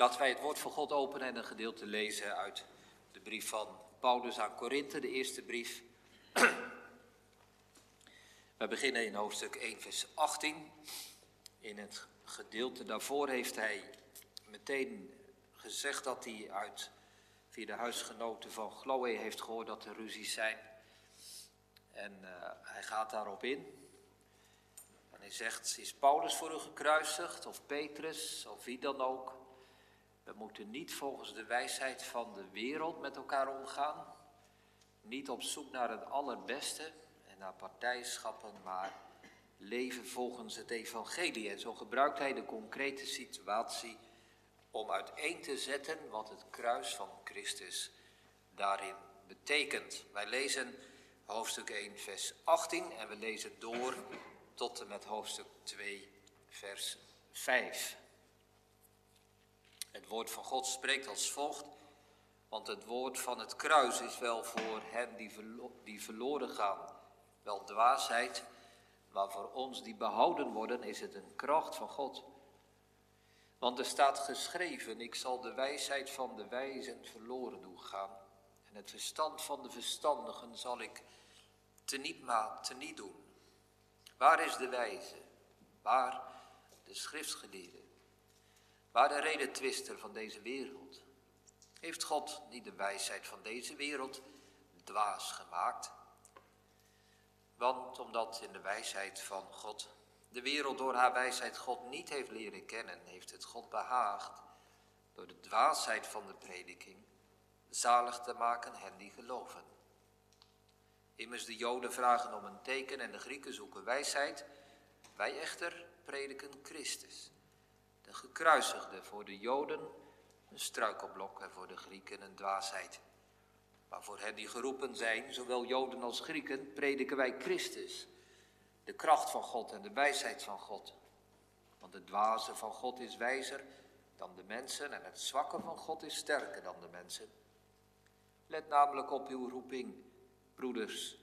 Laten wij het woord van God openen en een gedeelte lezen uit de brief van Paulus aan Korinthe, de eerste brief. We beginnen in hoofdstuk 1, vers 18. In het gedeelte daarvoor heeft hij meteen gezegd dat hij uit via de huisgenoten van Chloe heeft gehoord dat er ruzies zijn. En uh, hij gaat daarop in. En hij zegt, is Paulus voor u gekruisigd, of Petrus, of wie dan ook? We moeten niet volgens de wijsheid van de wereld met elkaar omgaan. Niet op zoek naar het allerbeste en naar partijschappen, maar leven volgens het evangelie. En zo gebruikt hij de concrete situatie om uiteen te zetten wat het kruis van Christus daarin betekent. Wij lezen hoofdstuk 1, vers 18 en we lezen door tot en met hoofdstuk 2, vers 5. Het woord van God spreekt als volgt, want het woord van het kruis is wel voor hen die, die verloren gaan, wel dwaasheid, maar voor ons die behouden worden is het een kracht van God. Want er staat geschreven, ik zal de wijsheid van de wijzen verloren doen gaan en het verstand van de verstandigen zal ik teniet, teniet doen. Waar is de wijze? Waar de schriftgeleerde? Waar de redetwister van deze wereld? Heeft God niet de wijsheid van deze wereld dwaas gemaakt? Want omdat in de wijsheid van God de wereld door haar wijsheid God niet heeft leren kennen, heeft het God behaagd door de dwaasheid van de prediking zalig te maken hen die geloven. Immers de Joden vragen om een teken en de Grieken zoeken wijsheid. Wij echter prediken Christus, de gekruisigde voor de Joden een struikelblok en voor de Grieken een dwaasheid. Maar voor hen die geroepen zijn, zowel Joden als Grieken, prediken wij Christus, de kracht van God en de wijsheid van God. Want het dwaze van God is wijzer dan de mensen en het zwakke van God is sterker dan de mensen. Let namelijk op uw roeping Broeders,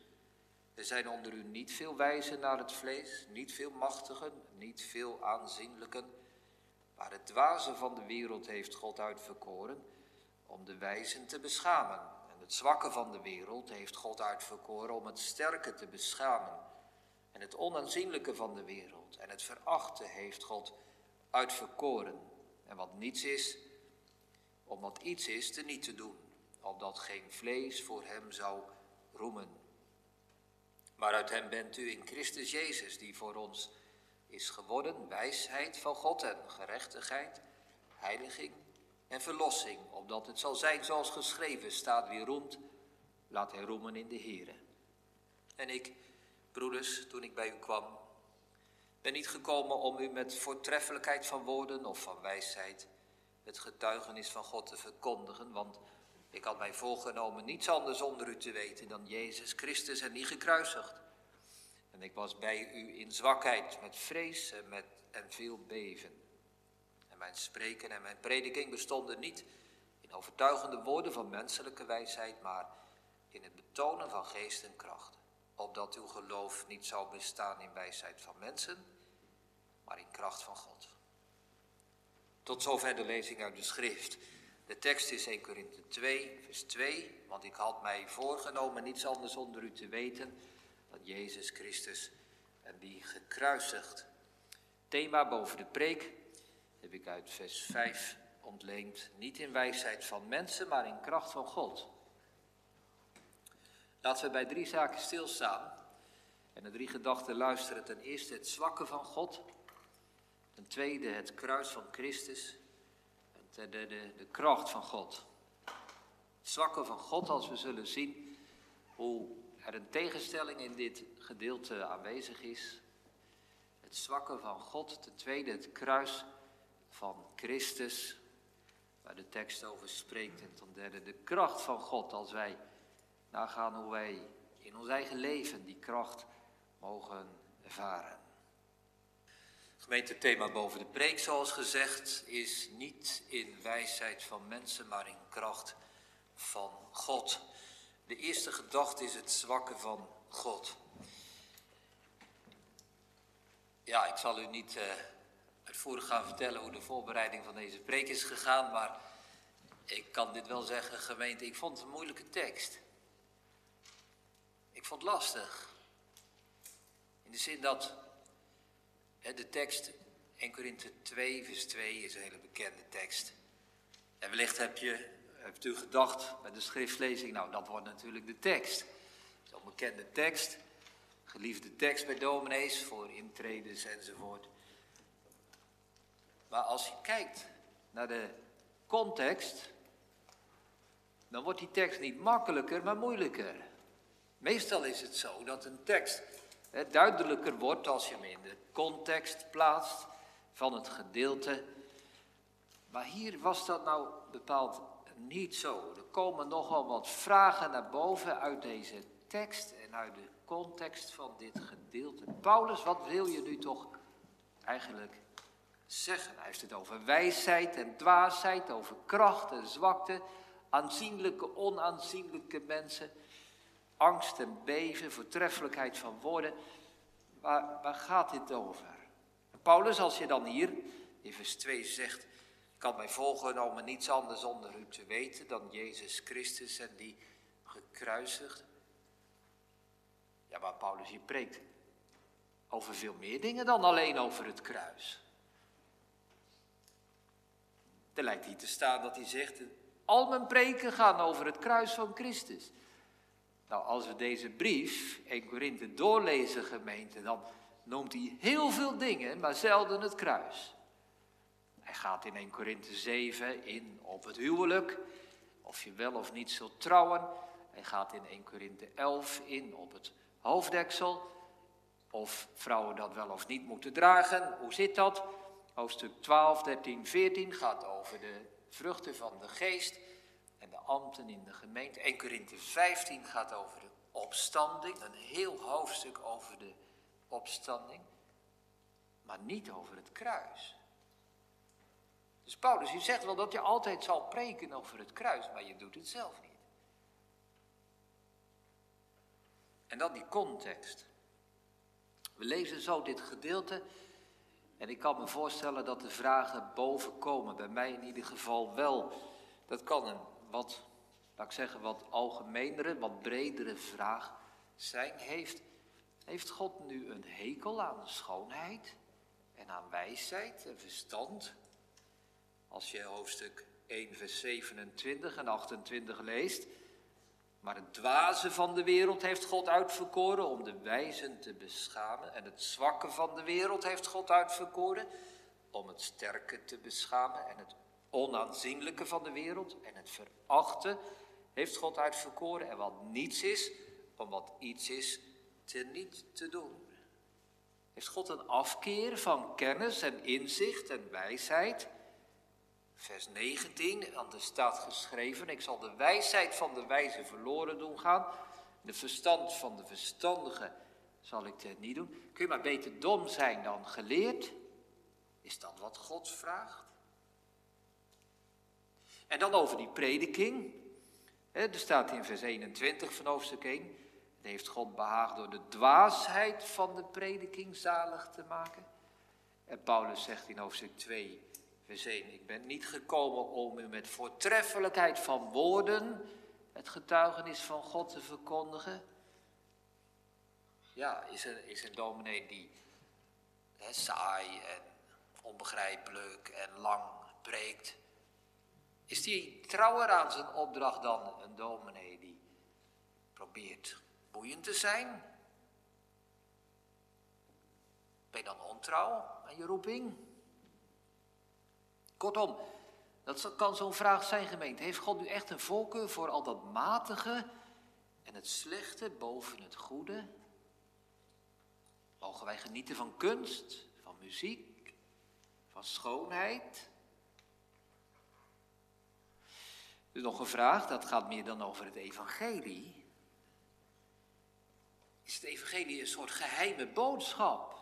er zijn onder u niet veel wijzen naar het vlees, niet veel machtigen, niet veel aanzienlijken, maar het dwaze van de wereld heeft God uitverkoren om de wijzen te beschamen. En het zwakke van de wereld heeft God uitverkoren om het sterke te beschamen. En het onaanzienlijke van de wereld en het verachte heeft God uitverkoren. En wat niets is, om wat iets is te niet te doen, opdat geen vlees voor hem zou roemen. Maar uit hem bent u in Christus Jezus, die voor ons is geworden wijsheid van God en gerechtigheid, heiliging en verlossing, opdat het zal zijn zoals geschreven staat, wie roemt, laat hij roemen in de Here. En ik, broeders, toen ik bij u kwam, ben niet gekomen om u met voortreffelijkheid van woorden of van wijsheid het getuigenis van God te verkondigen, want ik had mij voorgenomen niets anders onder u te weten dan Jezus Christus en niet gekruisigd. En ik was bij u in zwakheid, met vrees en, met, en veel beven. En mijn spreken en mijn prediking bestonden niet in overtuigende woorden van menselijke wijsheid, maar in het betonen van geest en kracht. Opdat uw geloof niet zou bestaan in wijsheid van mensen, maar in kracht van God. Tot zover de lezing uit de schrift. De tekst is 1 Korinthe 2, vers 2, want ik had mij voorgenomen niets anders onder u te weten Jezus Christus en die gekruisigd. Thema boven de preek heb ik uit vers 5 ontleend, niet in wijsheid van mensen, maar in kracht van God. Laten we bij drie zaken stilstaan en de drie gedachten luisteren. Ten eerste het zwakke van God, ten tweede het kruis van Christus de, de, de kracht van God. Het zwakke van God als we zullen zien hoe er een tegenstelling in dit gedeelte aanwezig is. Het zwakke van God, ten tweede het kruis van Christus, waar de tekst over spreekt. En ten derde de kracht van God als wij nagaan hoe wij in ons eigen leven die kracht mogen ervaren. Gemeentethema boven de preek, zoals gezegd, is niet in wijsheid van mensen, maar in kracht van God. De eerste gedachte is het zwakke van God. Ja, ik zal u niet uh, uitvoerig gaan vertellen hoe de voorbereiding van deze preek is gegaan, maar ik kan dit wel zeggen, gemeente, ik vond het een moeilijke tekst. Ik vond het lastig. In de zin dat de tekst 1 Korinthe 2 vers 2 is een hele bekende tekst. En wellicht heb je, hebt u gedacht bij de schriftlezing, nou dat wordt natuurlijk de tekst. Zo'n bekende tekst, geliefde tekst bij dominees voor intredens enzovoort. Maar als je kijkt naar de context, dan wordt die tekst niet makkelijker, maar moeilijker. Meestal is het zo dat een tekst hè, duidelijker wordt als je hem in de context plaatst van het gedeelte. Maar hier was dat nou bepaald niet zo. Er komen nogal wat vragen naar boven uit deze tekst en uit de context van dit gedeelte. Paulus, wat wil je nu toch eigenlijk zeggen? Hij heeft het over wijsheid en dwaasheid, over kracht en zwakte, aanzienlijke, onaanzienlijke mensen, angst en beven, voortreffelijkheid van woorden. Waar, waar gaat dit over? Paulus, als je dan hier in vers 2 zegt, ik had mij volgenomen niets anders onder u te weten dan Jezus Christus en die gekruisigd. Ja, maar Paulus hier preekt over veel meer dingen dan alleen over het kruis. Er lijkt hier te staan dat hij zegt, al mijn preken gaan over het kruis van Christus. Nou, als we deze brief, 1 Korinthe, doorlezen gemeente, dan noemt hij heel veel dingen, maar zelden het kruis. Gaat in 1 Korinthe 7 in op het huwelijk, of je wel of niet zult trouwen. Hij gaat in 1 Korinthe 11 in op het hoofddeksel, of vrouwen dat wel of niet moeten dragen. Hoe zit dat? Hoofdstuk 12, 13, 14 gaat over de vruchten van de geest en de ambten in de gemeente. 1 Korinthe 15 gaat over de opstanding, een heel hoofdstuk over de opstanding, maar niet over het kruis. Dus Paulus, je zegt wel dat je altijd zal preken over het kruis, maar je doet het zelf niet. En dan die context. We lezen zo dit gedeelte en ik kan me voorstellen dat de vragen boven komen, bij mij in ieder geval wel. Dat kan een wat, laat ik zeggen, wat algemenere, wat bredere vraag zijn. Heeft heeft God nu een hekel aan schoonheid en aan wijsheid en verstand? Als je hoofdstuk 1, vers 27 en 28 leest. Maar het dwaze van de wereld heeft God uitverkoren om de wijzen te beschamen. En het zwakke van de wereld heeft God uitverkoren om het sterke te beschamen. En het onaanzienlijke van de wereld en het verachten heeft God uitverkoren. En wat niets is, om wat iets is niet te doen. Heeft God een afkeer van kennis en inzicht en wijsheid? Vers 19, want er staat geschreven, ik zal de wijsheid van de wijze verloren doen gaan, de verstand van de verstandige zal ik het niet doen. Kun je maar beter dom zijn dan geleerd? Is dat wat God vraagt? En dan over die prediking. Er staat in vers 21 van hoofdstuk 1 heeft God behaagd door de dwaasheid van de prediking zalig te maken. En Paulus zegt in hoofdstuk 2, 1, ik ben niet gekomen om u met voortreffelijkheid van woorden het getuigenis van God te verkondigen. Ja, is er, is een dominee die hè, saai en onbegrijpelijk en lang preekt. Is die trouwer aan zijn opdracht dan een dominee die probeert boeiend te zijn? Ben je dan ontrouw aan je roeping? Kortom, dat kan zo'n vraag zijn gemeente. Heeft God nu echt een voorkeur voor al dat matige en het slechte boven het goede? Mogen wij genieten van kunst, van muziek, van schoonheid? Er is nog een vraag, dat gaat meer dan over het evangelie is het evangelie een soort geheime boodschap.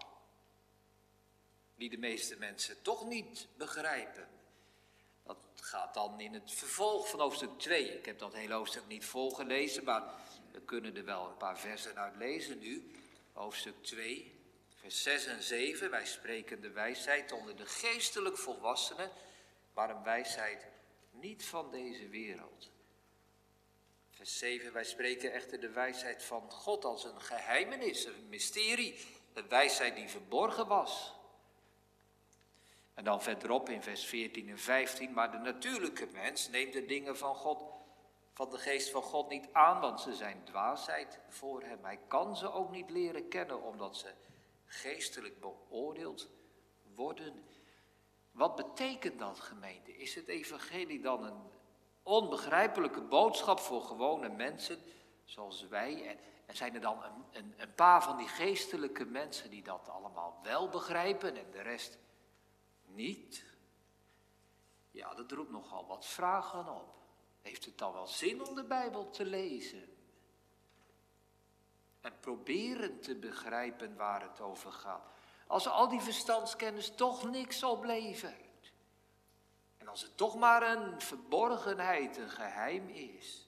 Die de meeste mensen toch niet begrijpen. Dat gaat dan in het vervolg van hoofdstuk 2. Ik heb dat hele hoofdstuk niet volgelezen, maar we kunnen er wel een paar versen uit lezen nu. Hoofdstuk 2, Vers 6 en 7, wij spreken de wijsheid onder de geestelijk volwassenen, maar een wijsheid niet van deze wereld. Vers 7, wij spreken echter de wijsheid van God als een geheimenis, een mysterie, een wijsheid die verborgen was. En dan verderop in vers 14 en 15, maar de natuurlijke mens neemt de dingen van God, van de geest van God niet aan, want ze zijn dwaasheid voor hem. Hij kan ze ook niet leren kennen, omdat ze geestelijk beoordeeld worden. Wat betekent dat, gemeente? Is het evangelie dan een onbegrijpelijke boodschap voor gewone mensen zoals wij? En, zijn er dan een, een paar van die geestelijke mensen die dat allemaal wel begrijpen en de rest niet? Ja, dat roept nogal wat vragen op. Heeft het dan wel zin om de Bijbel te lezen? En proberen te begrijpen waar het over gaat. Als al die verstandskennis toch niks oplevert. En als het toch maar een verborgenheid, een geheim is.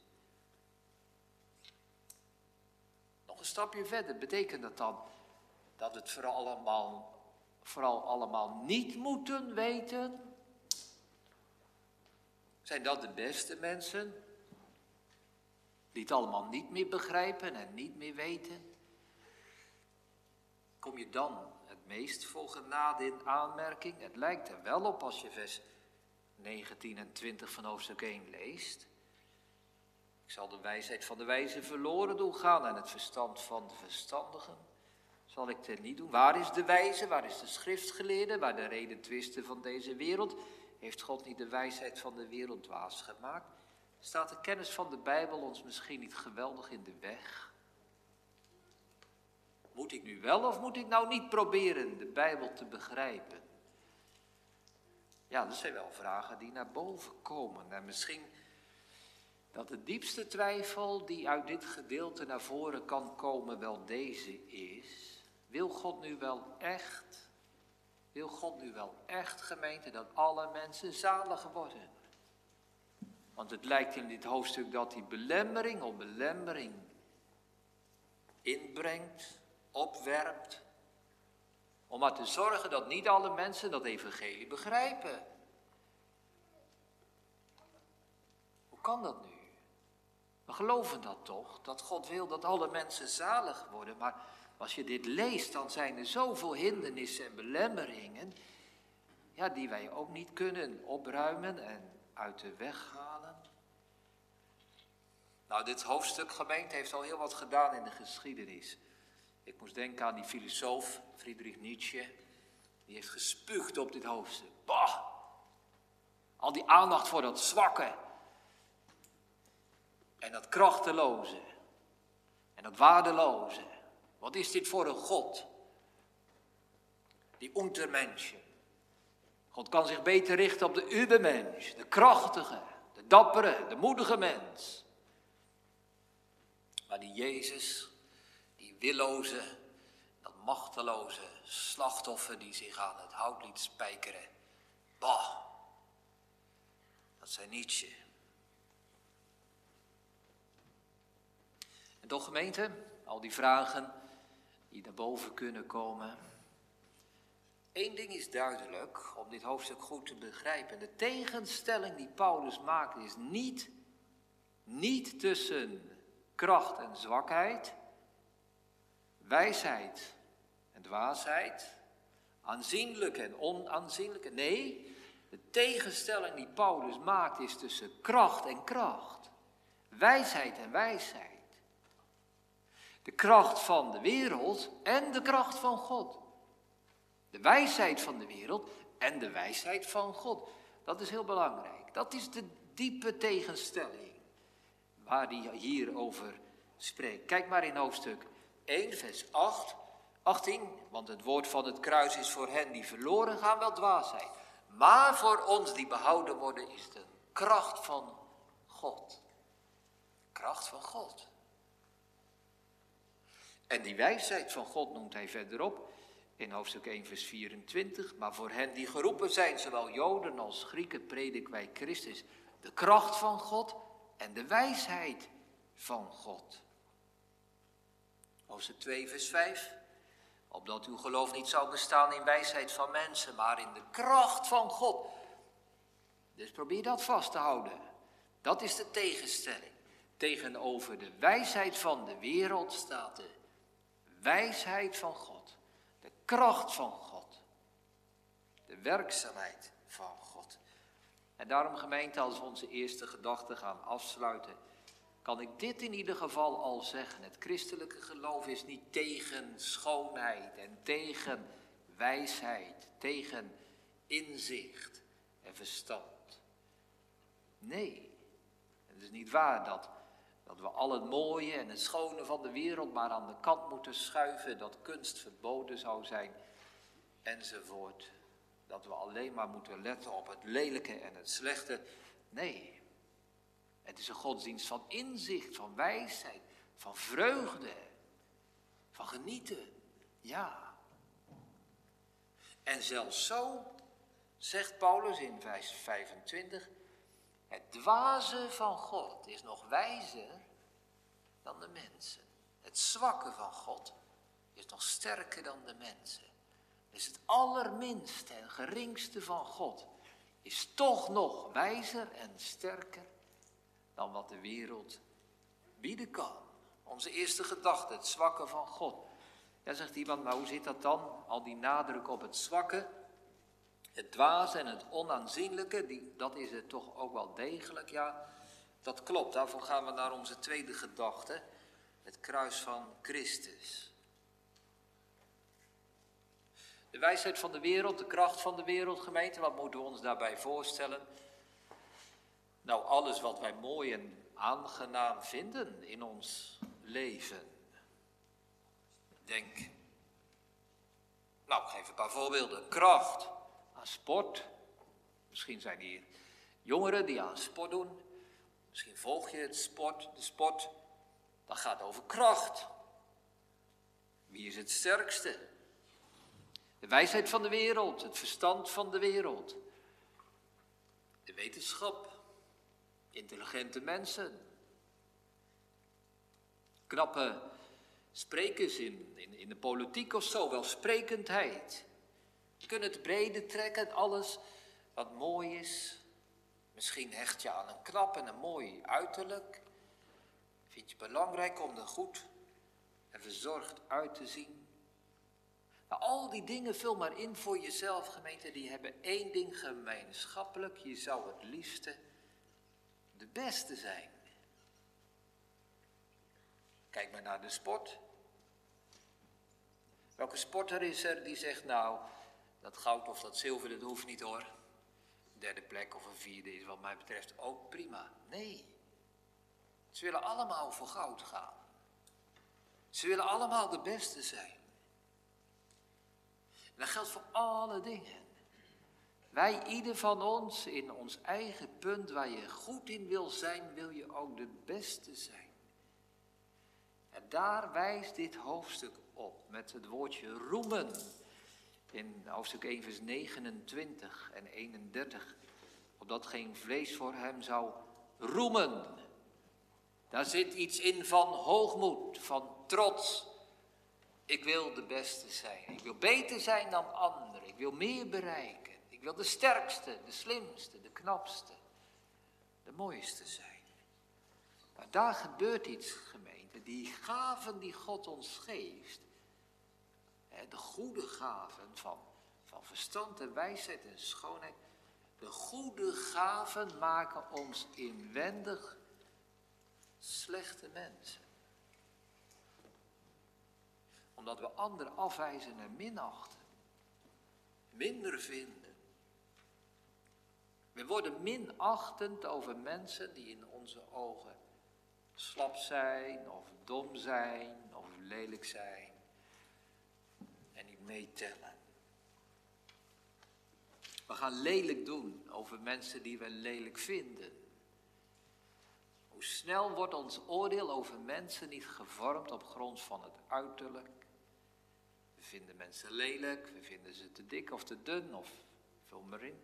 Nog een stapje verder, betekent dat dan dat het vooral allemaal vooral allemaal niet moeten weten? Zijn dat de beste mensen? Die het allemaal niet meer begrijpen en niet meer weten? Kom je dan het meest voor genade in aanmerking? Het lijkt er wel op als je vers 19 en 20 van hoofdstuk 1 leest. Ik zal de wijsheid van de wijze verloren doen gaan en het verstand van de verstandigen zal ik het niet doen. Waar is de wijze? Waar is de schriftgeleerde? Waar de reden twisten van deze wereld? Heeft God niet de wijsheid van de wereld dwaas gemaakt? Staat de kennis van de Bijbel ons misschien niet geweldig in de weg? Moet ik nu wel of moet ik nou niet proberen de Bijbel te begrijpen? Ja, dat zijn wel vragen die naar boven komen. En misschien dat de diepste twijfel die uit dit gedeelte naar voren kan komen wel deze is. Wil God nu wel echt, wil God nu wel echt gemeente dat alle mensen zalig worden? Want het lijkt in dit hoofdstuk dat hij belemmering op belemmering inbrengt, opwerpt, om maar te zorgen dat niet alle mensen dat evangelie begrijpen. Hoe kan dat nu? We geloven dat toch, dat God wil dat alle mensen zalig worden, maar als je dit leest, dan zijn er zoveel hindernissen en belemmeringen, ja, die wij ook niet kunnen opruimen en uit de weg halen. Nou, dit hoofdstuk gemeente heeft al heel wat gedaan in de geschiedenis. Ik moest denken aan die filosoof Friedrich Nietzsche. Die heeft gespuugd op dit hoofdstuk. Bah! Al die aandacht voor dat zwakke. En dat krachteloze. En dat waardeloze. Wat is dit voor een God? Die untermenschen. God kan zich beter richten op de übermensch, de krachtige, de dappere, de moedige mens. Maar die Jezus, die willoze, dat machteloze slachtoffer die zich aan het hout liet spijkeren. Bah, dat zijn Nietzsche. En toch gemeente, al die vragen, die naar boven kunnen komen. Eén ding is duidelijk om dit hoofdstuk goed te begrijpen. De tegenstelling die Paulus maakt is niet, niet tussen kracht en zwakheid, wijsheid en dwaasheid, aanzienlijk en onaanzienlijk. Nee, de tegenstelling die Paulus maakt is tussen kracht en kracht, wijsheid en wijsheid. De kracht van de wereld en de kracht van God. De wijsheid van de wereld en de wijsheid van God. Dat is heel belangrijk. Dat is de diepe tegenstelling waar hij hier over spreekt. Kijk maar in hoofdstuk 1, vers 8, 18. Want het woord van het kruis is voor hen die verloren gaan wel dwaasheid. Maar voor ons die behouden worden is de kracht van God. Kracht van God. En die wijsheid van God noemt hij verderop in hoofdstuk 1, vers 24. Maar voor hen die geroepen zijn, zowel Joden als Grieken, predik wij Christus. De kracht van God en de wijsheid van God. Hoofdstuk 2, vers 5. Opdat uw geloof niet zou bestaan in wijsheid van mensen, maar in de kracht van God. Dus probeer dat vast te houden. Dat is de tegenstelling. Tegenover de wijsheid van de wereld staat de wijsheid van God. De kracht van God. De werkzaamheid van God. En daarom gemeente, als we onze eerste gedachte gaan afsluiten, kan ik dit in ieder geval al zeggen. Het christelijke geloof is niet tegen schoonheid en tegen wijsheid, tegen inzicht en verstand. Nee, het is niet waar dat, dat we al het mooie en het schone van de wereld maar aan de kant moeten schuiven, dat kunst verboden zou zijn, enzovoort. Dat we alleen maar moeten letten op het lelijke en het slechte. Nee, het is een godsdienst van inzicht, van wijsheid, van vreugde, van genieten. Ja. En zelfs zo, zegt Paulus in vers 25, het dwaze van God is nog wijzer dan de mensen. Het zwakke van God is nog sterker dan de mensen. Dus het allerminste en geringste van God is toch nog wijzer en sterker dan wat de wereld bieden kan. Onze eerste gedachte, het zwakke van God. Ja, zegt iemand, maar hoe zit dat dan? Al die nadruk op het zwakke, het dwaze en het onaanzienlijke, die, dat is het toch ook wel degelijk. Ja, dat klopt. Daarvoor gaan we naar onze tweede gedachte, het kruis van Christus. De wijsheid van de wereld, de kracht van de wereld, gemeente, wat moeten we ons daarbij voorstellen? Nou, alles wat wij mooi en aangenaam vinden in ons leven. Denk. Nou, ik geef een paar voorbeelden. Kracht sport. Misschien zijn hier jongeren die aan sport doen. Misschien volg je het sport, de sport. Dat gaat over kracht. Wie is het sterkste? De wijsheid van de wereld, het verstand van de wereld. De wetenschap, intelligente mensen. Knappe sprekers in, in, in de politiek of zo, welsprekendheid. Kunt het brede trekken, alles wat mooi is. Misschien hecht je aan een knap en een mooi uiterlijk. Vind je belangrijk om er goed en verzorgd uit te zien. Nou, al die dingen vul maar in voor jezelf, gemeente. Die hebben één ding gemeenschappelijk. Je zou het liefste de beste zijn. Kijk maar naar de sport. Welke sporter is er die zegt, nou, dat goud of dat zilver, dat hoeft niet hoor. Een derde plek of een vierde is wat mij betreft ook prima. Nee. Ze willen allemaal voor goud gaan. Ze willen allemaal de beste zijn. En dat geldt voor alle dingen. Wij, ieder van ons, in ons eigen punt waar je goed in wil zijn, wil je ook de beste zijn. En daar wijst dit hoofdstuk op met het woordje roemen. In hoofdstuk 1, vers 29 en 31. Opdat geen vlees voor hem zou roemen. Daar zit iets in van hoogmoed, van trots. Ik wil de beste zijn. Ik wil beter zijn dan anderen. Ik wil meer bereiken. Ik wil de sterkste, de slimste, de knapste, de mooiste zijn. Maar daar gebeurt iets, gemeente. Die gaven die God ons geeft, de goede gaven van, van verstand en wijsheid en schoonheid, de goede gaven maken ons inwendig slechte mensen. Omdat we anderen afwijzen en minachten, minder vinden we worden minachtend over mensen die in onze ogen slap zijn, of dom zijn, of lelijk zijn. En meetellen. We gaan lelijk doen over mensen die we lelijk vinden. Hoe snel wordt ons oordeel over mensen niet gevormd op grond van het uiterlijk? We vinden mensen lelijk, we vinden ze te dik of te dun of vul maar in.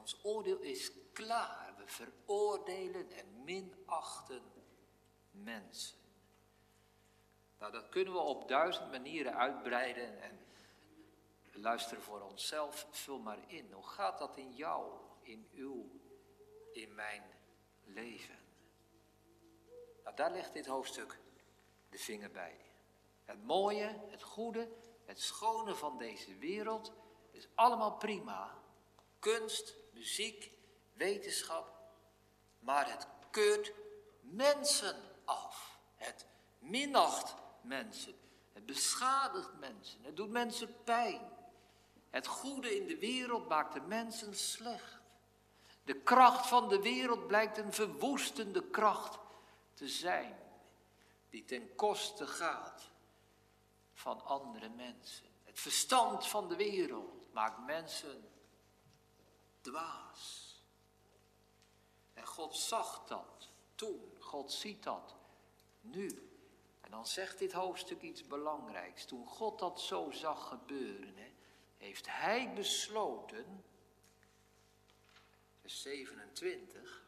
Ons oordeel is klaar. We veroordelen en minachten mensen. Nou, dat kunnen we op duizend manieren uitbreiden en luisteren voor onszelf. Vul maar in. Hoe gaat dat in jou, in uw, in mijn leven? Nou, daar legt dit hoofdstuk de vinger bij. Het mooie, het goede, het schone van deze wereld is allemaal prima. Kunst, muziek, wetenschap. Maar het keurt mensen af. Het minacht mensen. Het beschadigt mensen. Het doet mensen pijn. Het goede in de wereld maakt de mensen slecht. De kracht van de wereld blijkt een verwoestende kracht te zijn, die ten koste gaat van andere mensen. Het verstand van de wereld maakt mensen dwaas. En God zag dat toen, God ziet dat nu. En dan zegt dit hoofdstuk iets belangrijks. Toen God dat zo zag gebeuren, heeft Hij besloten, vers 27,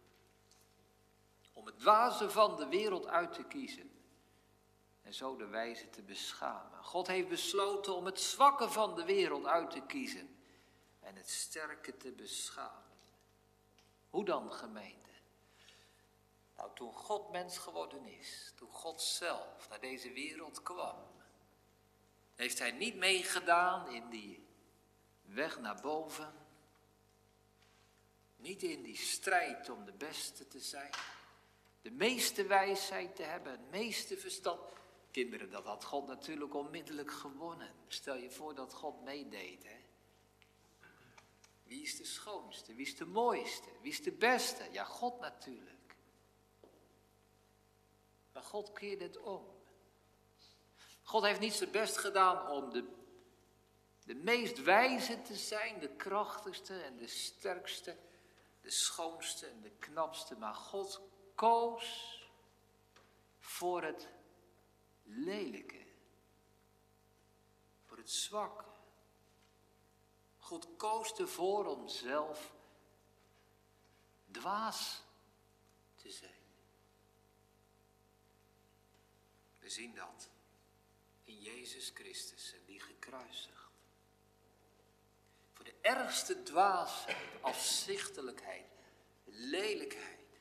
om het dwaze van de wereld uit te kiezen en zo de wijze te beschamen. God heeft besloten om het zwakke van de wereld uit te kiezen en het sterke te beschamen. Hoe dan, gemeente? Nou, toen God mens geworden is, toen God zelf naar deze wereld kwam, heeft hij niet meegedaan in die weg naar boven, niet in die strijd om de beste te zijn, de meeste wijsheid te hebben, het meeste verstand. Kinderen, dat had God natuurlijk onmiddellijk gewonnen. Stel je voor dat God meedeed, hè? Wie is de schoonste? Wie is de mooiste? Wie is de beste? Ja, God natuurlijk. Maar God keerde het om. God heeft niet zijn best gedaan om de, de meest wijze te zijn, de krachtigste en de sterkste, de schoonste en de knapste. Maar God koos voor het lelijke, voor het zwakke. God koos ervoor om zelf dwaas te zijn. We zien dat in Jezus Christus die gekruisigd. Voor de ergste dwaasheid, afzichtelijkheid, lelijkheid,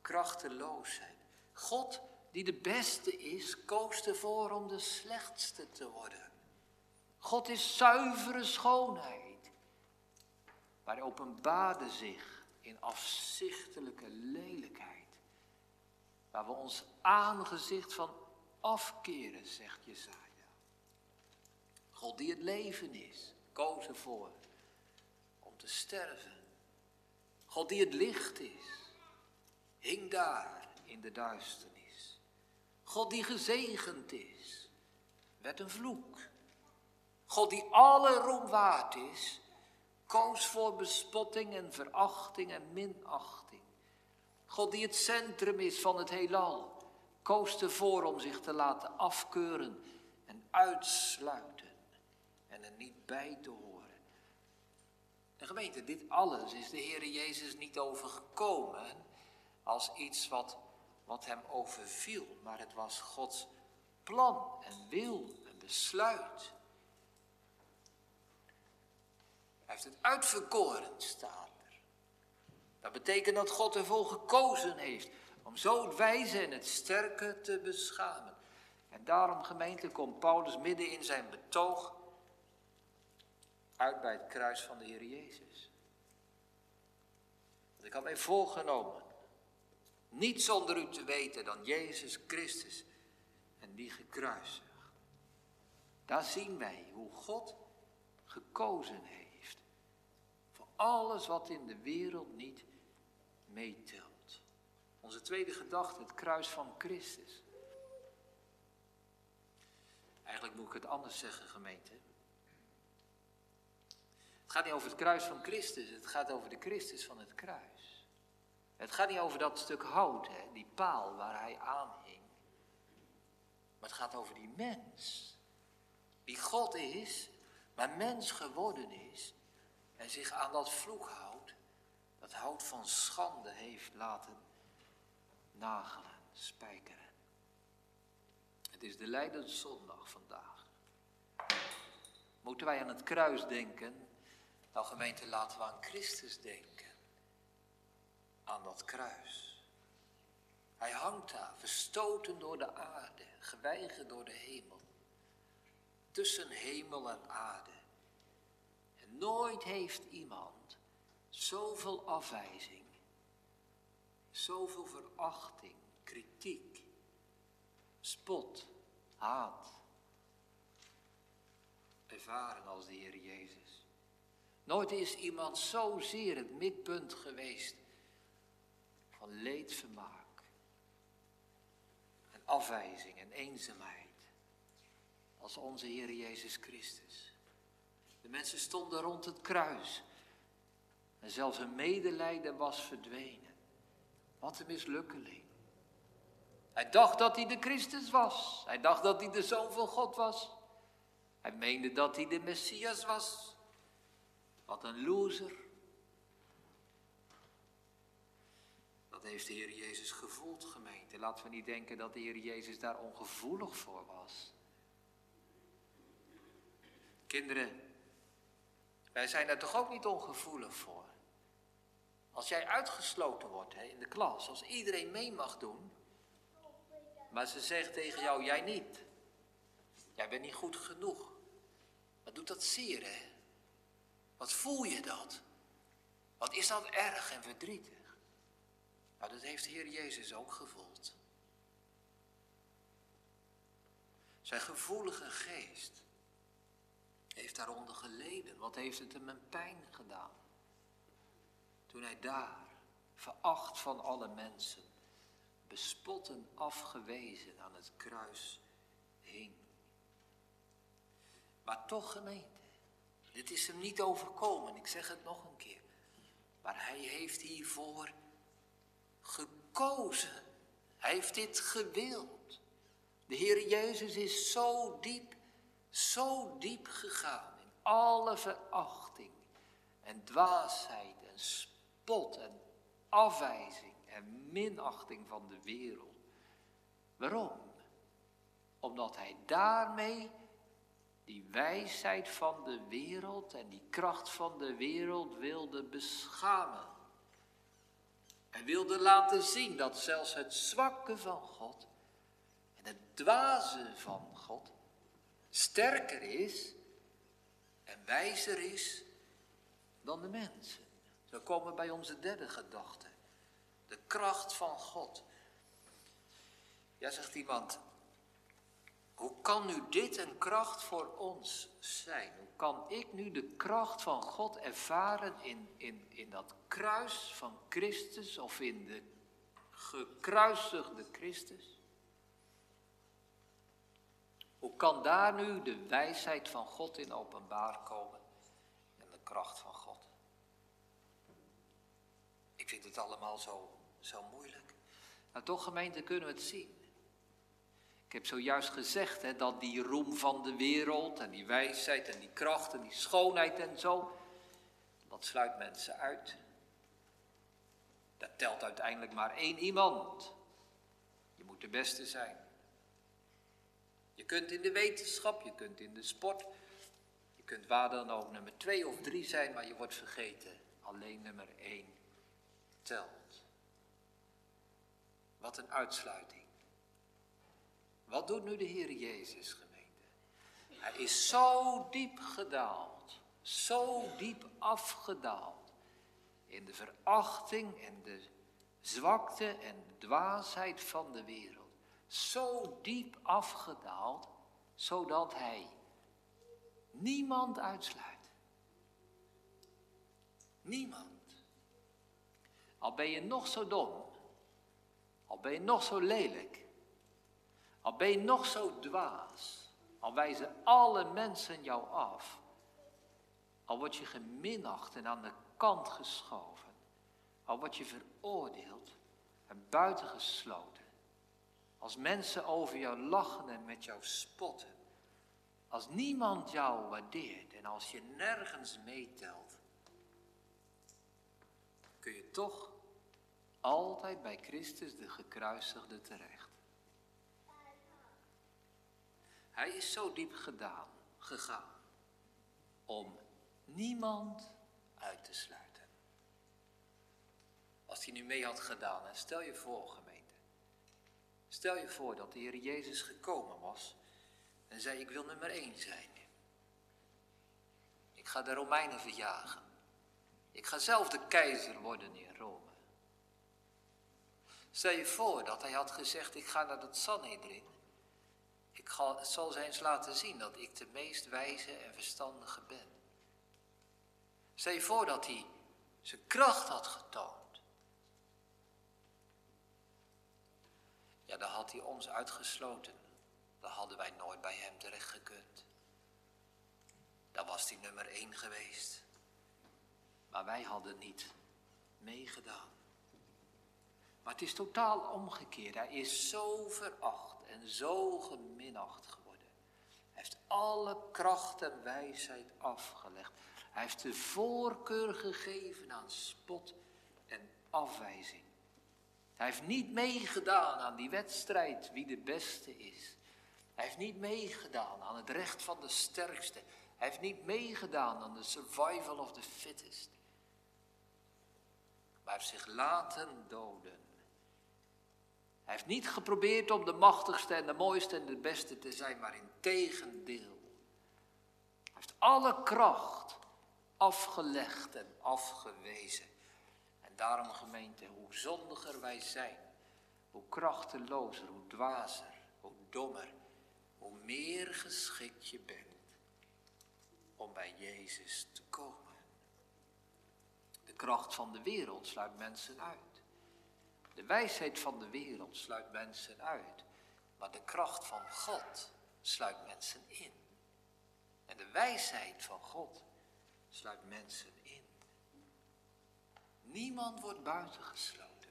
krachteloosheid. God, die de beste is, koos ervoor om de slechtste te worden. God is zuivere schoonheid. Maar openbaarde zich in afzichtelijke lelijkheid. Waar we ons aangezicht van afkeren, zegt Jesaja. God die het leven is, koos ervoor om te sterven. God die het licht is, hing daar in de duisternis. God die gezegend is, werd een vloek. God die alle roem waard is, koos voor bespotting en verachting en minachting. God die het centrum is van het heelal, koos ervoor om zich te laten afkeuren en uitsluiten en er niet bij te horen. En gemeente, dit alles is de Heer Jezus niet overgekomen als iets wat, wat hem overviel, maar het was Gods plan en wil en besluit. Hij heeft het uitverkoren, staat er. Dat betekent dat God ervoor gekozen heeft om zo het wijze en het sterke te beschamen. En daarom, gemeente, komt Paulus midden in zijn betoog uit bij het kruis van de Heer Jezus. Want ik had mij voorgenomen niet zonder u te weten dan Jezus Christus en die gekruisigd. Daar zien wij hoe God gekozen heeft alles wat in de wereld niet meetelt. Onze tweede gedachte, het kruis van Christus. Eigenlijk moet ik het anders zeggen, gemeente. Het gaat niet over het kruis van Christus, het gaat over de Christus van het kruis. Het gaat niet over dat stuk hout, hè, die paal waar hij aan hing. Maar het gaat over die mens. Die God is, maar mens geworden is en zich aan dat vloekhout, dat hout van schande heeft laten nagelen, spijkeren. Het is de Lijdenszondag vandaag. Moeten wij aan het kruis denken? Nou gemeente, laten we aan Christus denken. Aan dat kruis. Hij hangt daar, verstoten door de aarde, geweigerd door de hemel. Tussen hemel en aarde. En nooit heeft iemand zoveel afwijzing, zoveel verachting, kritiek, spot, haat ervaren als de Heer Jezus. Nooit is iemand zozeer het midpunt geweest van leedvermaak en afwijzing en eenzaamheid als onze Heer Jezus Christus. De mensen stonden rond het kruis en zelfs hun medelijden was verdwenen. Wat een mislukkeling. Hij dacht dat hij de Christus was. Hij dacht dat hij de Zoon van God was. Hij meende dat hij de Messias was. Wat een loser. Dat heeft de Heer Jezus gevoeld, gemeente. Laten we niet denken dat de Heer Jezus daar ongevoelig voor was. Kinderen, wij zijn daar toch ook niet ongevoelig voor? Als jij uitgesloten wordt hè, in de klas, als iedereen mee mag doen, maar ze zegt tegen jou, jij niet. Jij bent niet goed genoeg. Wat doet dat zeer, hè? Wat voel je dat? Wat is dat erg en verdrietig? Nou, dat heeft de Heer Jezus ook gevoeld. Zijn gevoelige geest heeft daaronder geleden. Wat heeft het hem een pijn gedaan? Toen hij daar, veracht van alle mensen, bespotten afgewezen aan het kruis hing. Maar toch gemeente, dit is hem niet overkomen, ik zeg het nog een keer. Maar hij heeft hiervoor gekozen. Hij heeft dit gewild. De Heer Jezus is zo diep, zo diep gegaan in alle verachting en dwaasheid en spot en afwijzing en minachting van de wereld. Waarom? Omdat hij daarmee die wijsheid van de wereld en die kracht van de wereld wilde beschamen. En wilde laten zien dat zelfs het zwakke van God en het dwaze van God sterker is en wijzer is dan de mensen. Zo komen we bij onze derde gedachte. De kracht van God. Ja, zegt iemand, hoe kan nu dit een kracht voor ons zijn? Hoe kan ik nu de kracht van God ervaren in, in, in dat kruis van Christus of in de gekruisigde Christus? Hoe kan daar nu de wijsheid van God in openbaar komen en de kracht van God? Vind het allemaal zo, zo moeilijk. Maar toch gemeente kunnen we het zien. Ik heb zojuist gezegd hè, dat die roem van de wereld en die wijsheid en die kracht en die schoonheid en zo, dat sluit mensen uit. Dat telt uiteindelijk maar één iemand. Je moet de beste zijn. Je kunt in de wetenschap, je kunt in de sport, je kunt waar dan ook nummer twee of drie zijn, maar je wordt vergeten. Alleen nummer één telt. Wat een uitsluiting. Wat doet nu de Heer Jezus, gemeente? Hij is zo diep gedaald, zo diep afgedaald in de verachting en de zwakte en de dwaasheid van de wereld. Zo diep afgedaald, zodat hij niemand uitsluit. Niemand. Al ben je nog zo dom, al ben je nog zo lelijk, al ben je nog zo dwaas, al wijzen alle mensen jou af, al word je geminacht en aan de kant geschoven, al word je veroordeeld en buitengesloten, als mensen over jou lachen en met jou spotten, als niemand jou waardeert en als je nergens meetelt, kun je toch altijd bij Christus de gekruisigde terecht. Hij is zo diep gedaan, gegaan om niemand uit te sluiten. Als hij nu mee had gedaan, en stel je voor gemeente, stel je voor dat de Heer Jezus gekomen was en zei ik wil nummer één zijn. Ik ga de Romeinen verjagen. Ik ga zelf de keizer worden in Rome. Stel je voor dat hij had gezegd, ik ga naar dat Sanhedrin. Ik ga, zal ze eens laten zien dat ik de meest wijze en verstandige ben. Stel je voor dat hij zijn kracht had getoond. Ja, dan had hij ons uitgesloten. Dan hadden wij nooit bij hem terecht gekund. Dan was hij nummer één geweest. Maar wij hadden niet meegedaan. Maar het is totaal omgekeerd. Hij is zo veracht en zo geminacht geworden. Hij heeft alle kracht en wijsheid afgelegd. Hij heeft de voorkeur gegeven aan spot en afwijzing. Hij heeft niet meegedaan aan die wedstrijd wie de beste is. Hij heeft niet meegedaan aan het recht van de sterkste. Hij heeft niet meegedaan aan de survival of the fittest. Maar heeft zich laten doden. Hij heeft niet geprobeerd om de machtigste en de mooiste en de beste te zijn, maar in tegendeel. Hij heeft alle kracht afgelegd en afgewezen. En daarom gemeente, hoe zondiger wij zijn, hoe krachtelozer, hoe dwazer, hoe dommer, hoe meer geschikt je bent om bij Jezus te komen. De kracht van de wereld sluit mensen uit. De wijsheid van de wereld sluit mensen uit. Maar de kracht van God sluit mensen in. En de wijsheid van God sluit mensen in. Niemand wordt buitengesloten.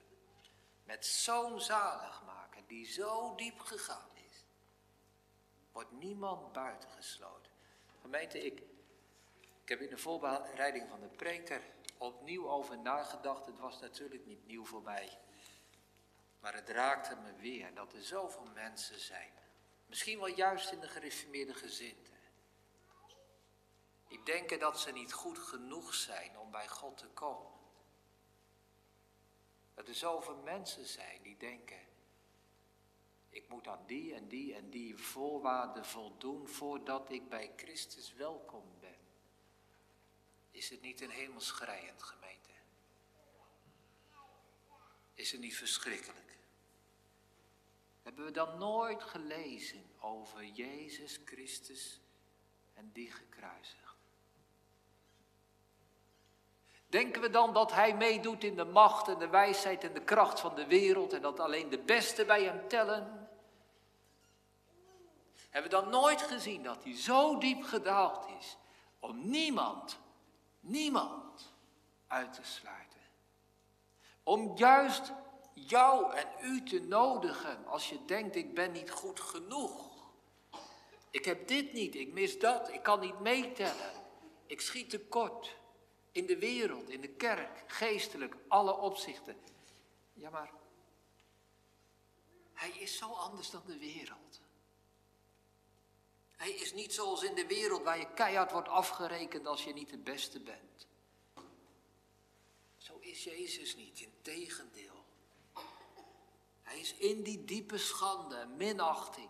Met zo'n zaligmaker die zo diep gegaan is, wordt niemand buitengesloten. Gemeente, ik, ik heb in de voorbereiding van de preker opnieuw over nagedacht. Het was natuurlijk niet nieuw voor mij. Maar het raakte me weer dat er zoveel mensen zijn. Misschien wel juist in de gereformeerde gezinten. Die denken dat ze niet goed genoeg zijn om bij God te komen. Dat er zoveel mensen zijn die denken, ik moet aan die en die en die voorwaarden voldoen voordat ik bij Christus welkom ben. Is het niet een hemelschrijend gemeente? Is het niet verschrikkelijk? Hebben we dan nooit gelezen over Jezus Christus en die gekruisigd? Denken we dan dat hij meedoet in de macht en de wijsheid en de kracht van de wereld en dat alleen de beste bij hem tellen? Hebben we dan nooit gezien dat hij zo diep gedaald is om niemand, niemand uit te sluiten? Om juist jou en u te nodigen als je denkt ik ben niet goed genoeg. Ik heb dit niet, ik mis dat, ik kan niet meetellen. Ik schiet tekort in de wereld, in de kerk, geestelijk, alle opzichten. Ja, maar hij is zo anders dan de wereld. Hij is niet zoals in de wereld waar je keihard wordt afgerekend als je niet de beste bent. Zo is Jezus niet, in tegendeel. Hij is in die diepe schande minachting,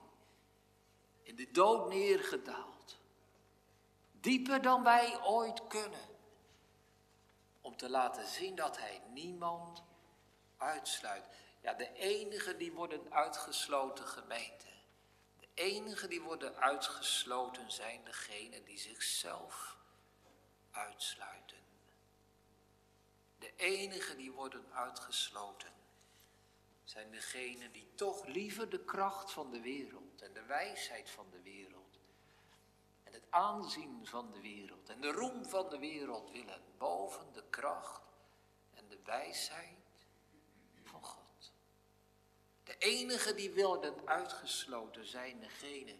in de dood neergedaald. Dieper dan wij ooit kunnen om te laten zien dat hij niemand uitsluit. Ja, de enige die worden uitgesloten gemeente. De enige die worden uitgesloten zijn degenen die zichzelf uitsluiten. De enige die worden uitgesloten zijn degenen die toch liever de kracht van de wereld en de wijsheid van de wereld het aanzien van de wereld en de roem van de wereld willen boven de kracht en de wijsheid van God. De enige die willen uitgesloten zijn degenen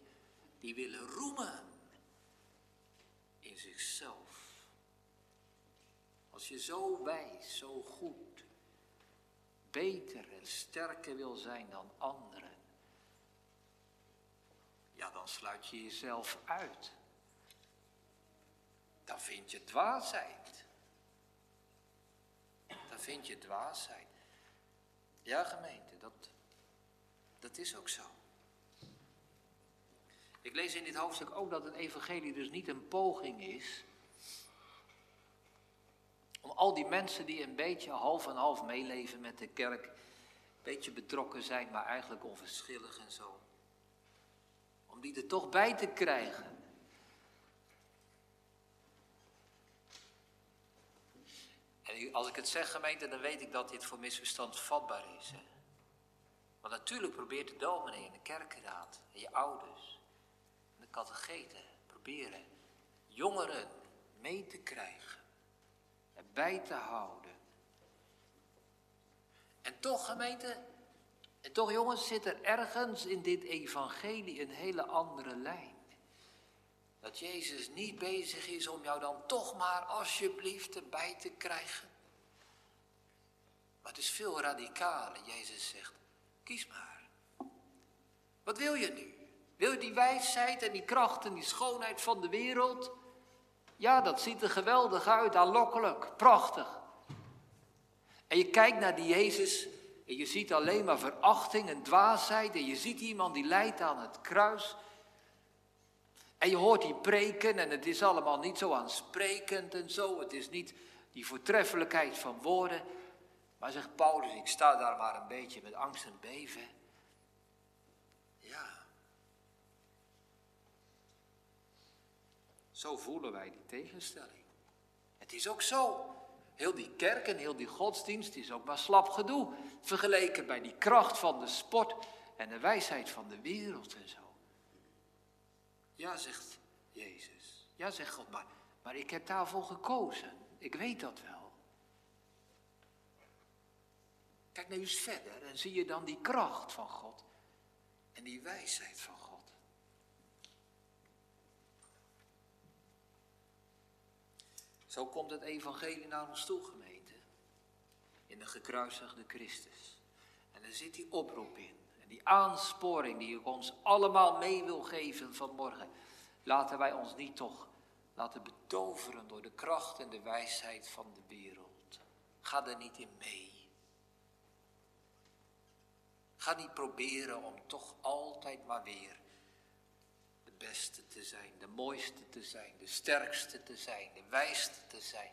die willen roemen in zichzelf. Als je zo wijs, zo goed, beter en sterker wil zijn dan anderen, ja, dan sluit je jezelf uit. Dan vind je dwaasheid. Dan vind je dwaasheid. Ja, gemeente, dat, dat is ook zo. Ik lees in dit hoofdstuk ook dat het evangelie dus niet een poging is om al die mensen die een beetje half en half meeleven met de kerk, een beetje betrokken zijn, maar eigenlijk onverschillig en zo, om die er toch bij te krijgen. En als ik het zeg gemeente, dan weet ik dat dit voor misverstand vatbaar is. Hè? Want natuurlijk probeert de dominee en de kerkenraad en je ouders en de catecheten proberen jongeren mee te krijgen en bij te houden. En toch gemeente, en toch jongens, zit er ergens in dit evangelie een hele andere lijn. Dat Jezus niet bezig is om jou dan toch maar alsjeblieft erbij te krijgen. Maar het is veel radicaler. Jezus zegt, kies maar. Wat wil je nu? Wil je die wijsheid en die kracht en die schoonheid van de wereld? Ja, dat ziet er geweldig uit, aanlokkelijk, prachtig. En je kijkt naar die Jezus en je ziet alleen maar verachting en dwaasheid. En je ziet iemand die lijdt aan het kruis. En je hoort die preken en het is allemaal niet zo aansprekend en zo. Het is niet die voortreffelijkheid van woorden. Maar zegt Paulus, ik sta daar maar een beetje met angst en beven. Ja. Zo voelen wij die tegenstelling. Het is ook zo. Heel die kerk en heel die godsdienst is ook maar slap gedoe. Vergeleken bij die kracht van de sport en de wijsheid van de wereld en zo. Ja, zegt Jezus. Ja, zegt God, maar, maar ik heb daarvoor gekozen. Ik weet dat wel. Kijk nou eens verder en zie je dan die kracht van God en die wijsheid van God. Zo komt het evangelie naar ons toe, gemeente. In de gekruisigde Christus. En er zit die oproep in die aansporing die ik ons allemaal mee wil geven vanmorgen. Laten wij ons niet toch laten betoveren door de kracht en de wijsheid van de wereld. Ga er niet in mee. Ga niet proberen om toch altijd maar weer beste te zijn, de mooiste te zijn, de sterkste te zijn, de wijste te zijn.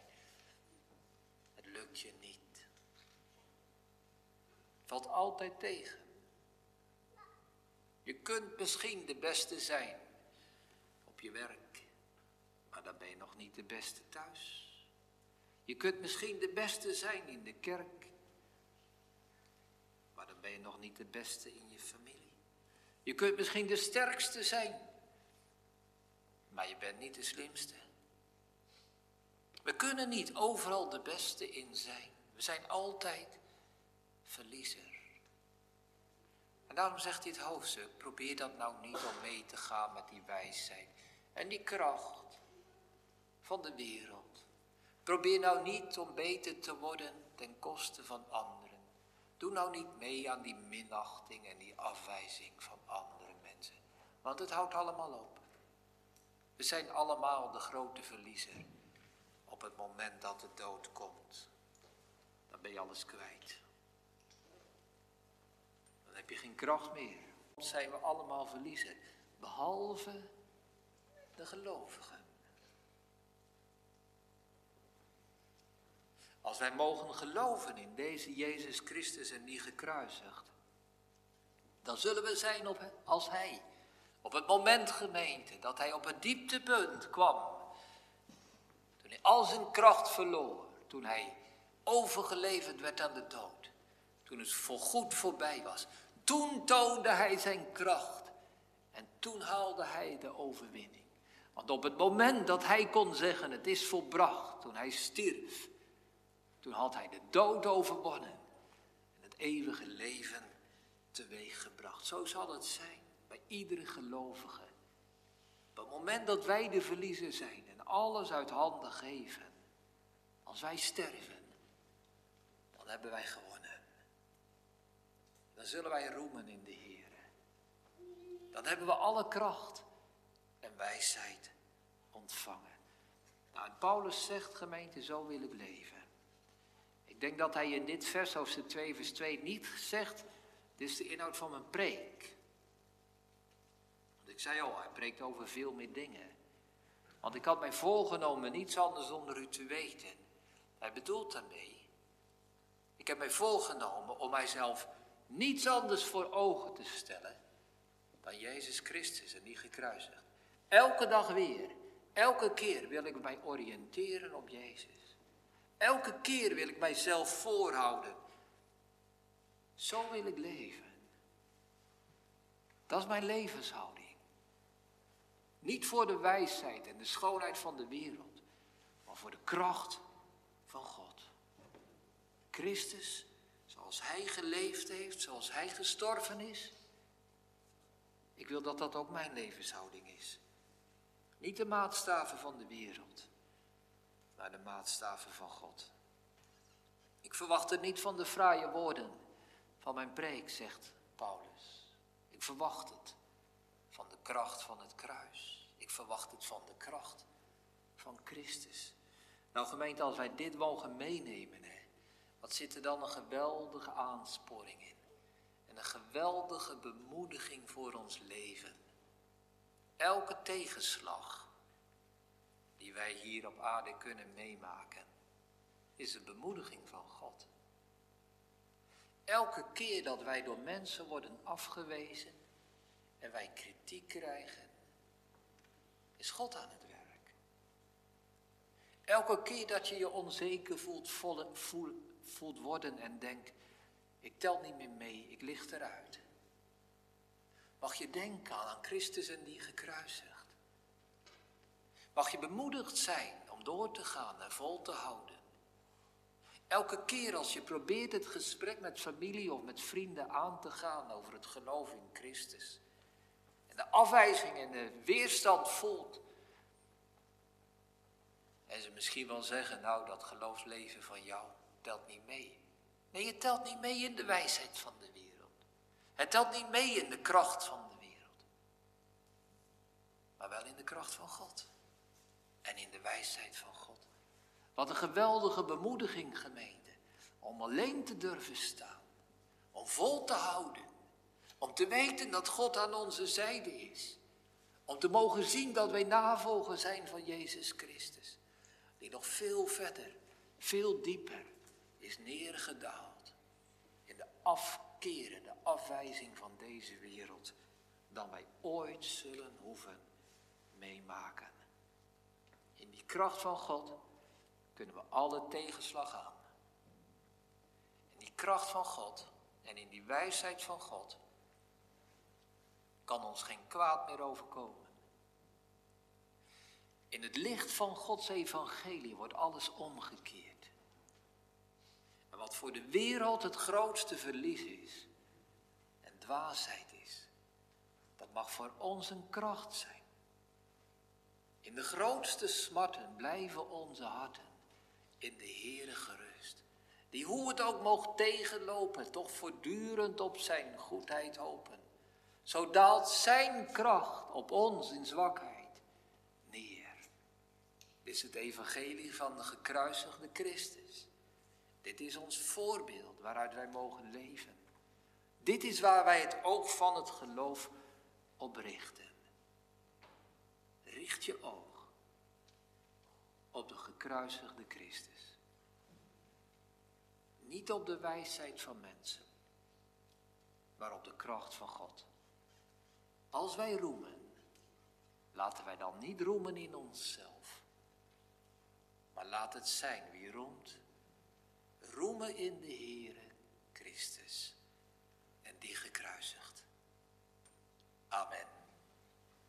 Het lukt je niet. Valt altijd tegen. Je kunt misschien de beste zijn op je werk, maar dan ben je nog niet de beste thuis. Je kunt misschien de beste zijn in de kerk, maar dan ben je nog niet de beste in je familie. Je kunt misschien de sterkste zijn, maar je bent niet de slimste. We kunnen niet overal de beste in zijn. We zijn altijd verliezer. En daarom zegt dit hoofdstuk, probeer dat nou niet om mee te gaan met die wijsheid en die kracht van de wereld. Probeer nou niet om beter te worden ten koste van anderen. Doe nou niet mee aan die minachting en die afwijzing van andere mensen. Want het houdt allemaal op. We zijn allemaal de grote verliezer. Op het moment dat de dood komt, dan ben je alles kwijt heb je geen kracht meer. Dan zijn we allemaal verliezen, behalve de gelovigen. Als wij mogen geloven in deze Jezus Christus en die gekruisigd, dan zullen we zijn op, als Hij. Op het moment, gemeente, dat Hij op het dieptepunt kwam. Toen Hij al zijn kracht verloor. Toen Hij overgeleverd werd aan de dood. Toen het voorgoed voorbij was. Toen toonde hij zijn kracht. En toen haalde hij de overwinning. Want op het moment dat hij kon zeggen, het is volbracht, toen hij stierf, toen had hij de dood overwonnen en het eeuwige leven teweeggebracht. Zo zal het zijn iedere gelovige. Op het moment dat wij de verliezer zijn en alles uit handen geven, als wij sterven, dan hebben wij gewonnen dan zullen wij roemen in de Heer. dan hebben we alle kracht en wijsheid ontvangen. Nou, Paulus zegt, gemeente, zo wil ik leven. Ik denk dat hij in dit vers, hoofdstuk 2, vers 2, niet zegt, dit is de inhoud van mijn preek. Ik zei al, hij preekt over veel meer dingen. Want ik had mij voorgenomen niets anders onder u te weten. Hij bedoelt daarmee, ik heb mij voorgenomen om mijzelf niets anders voor ogen te stellen dan Jezus Christus en die gekruisigd. Elke dag weer, elke keer wil ik mij oriënteren op Jezus. Elke keer wil ik mijzelf voorhouden. Zo wil ik leven. Dat is mijn levenshouding. Niet voor de wijsheid en de schoonheid van de wereld, maar voor de kracht van God. Christus, zoals Hij geleefd heeft, zoals Hij gestorven is. Ik wil dat dat ook mijn levenshouding is. Niet de maatstaven van de wereld, maar de maatstaven van God. Ik verwacht het niet van de fraaie woorden van mijn preek, zegt Paulus. Ik verwacht het van de kracht van het kruis. Ik verwacht het van de kracht van Christus. Nou gemeente, als wij dit mogen meenemen, hè, wat zit er dan een geweldige aansporing in. En een geweldige bemoediging voor ons leven. Elke tegenslag die wij hier op aarde kunnen meemaken, is een bemoediging van God. Elke keer dat wij door mensen worden afgewezen en wij kritiek krijgen, is God aan het werk. Elke keer dat je je onzeker voelt, voelt worden en denkt, ik tel niet meer mee, ik lig eruit. Mag je denken aan Christus en die gekruisigd. Mag je bemoedigd zijn om door te gaan en vol te houden. Elke keer als je probeert het gesprek met familie of met vrienden aan te gaan over het geloof in Christus. De afwijzing en de weerstand voelt. En ze misschien wel zeggen, nou dat geloofsleven van jou telt niet mee. Nee, je telt niet mee in de wijsheid van de wereld. Het telt niet mee in de kracht van de wereld. Maar wel in de kracht van God. En in de wijsheid van God. Wat een geweldige bemoediging, gemeente. Om alleen te durven staan. Om vol te houden. Om te weten dat God aan onze zijde is. Om te mogen zien dat wij navolger zijn van Jezus Christus. Die nog veel verder, veel dieper is neergedaald. In de afkeren, de afwijzing van deze wereld. Dan wij ooit zullen hoeven meemaken. In die kracht van God kunnen we alle tegenslag aan. In die kracht van God en in die wijsheid van God kan ons geen kwaad meer overkomen. In het licht van Gods evangelie wordt alles omgekeerd. En wat voor de wereld het grootste verlies is en dwaasheid is, dat mag voor ons een kracht zijn. In de grootste smarten blijven onze harten in de Heere gerust. Die hoe het ook mocht tegenlopen, toch voortdurend op zijn goedheid hopen. Zo daalt zijn kracht op ons in zwakheid neer. Dit is het evangelie van de gekruisigde Christus. Dit is ons voorbeeld waaruit wij mogen leven. Dit is waar wij het oog van het geloof op richten. Richt je oog op de gekruisigde Christus. Niet op de wijsheid van mensen, maar op de kracht van God. Als wij roemen, laten wij dan niet roemen in onszelf. Maar laat het zijn wie roemt. Roemen in de Heere Christus en die gekruisigd. Amen.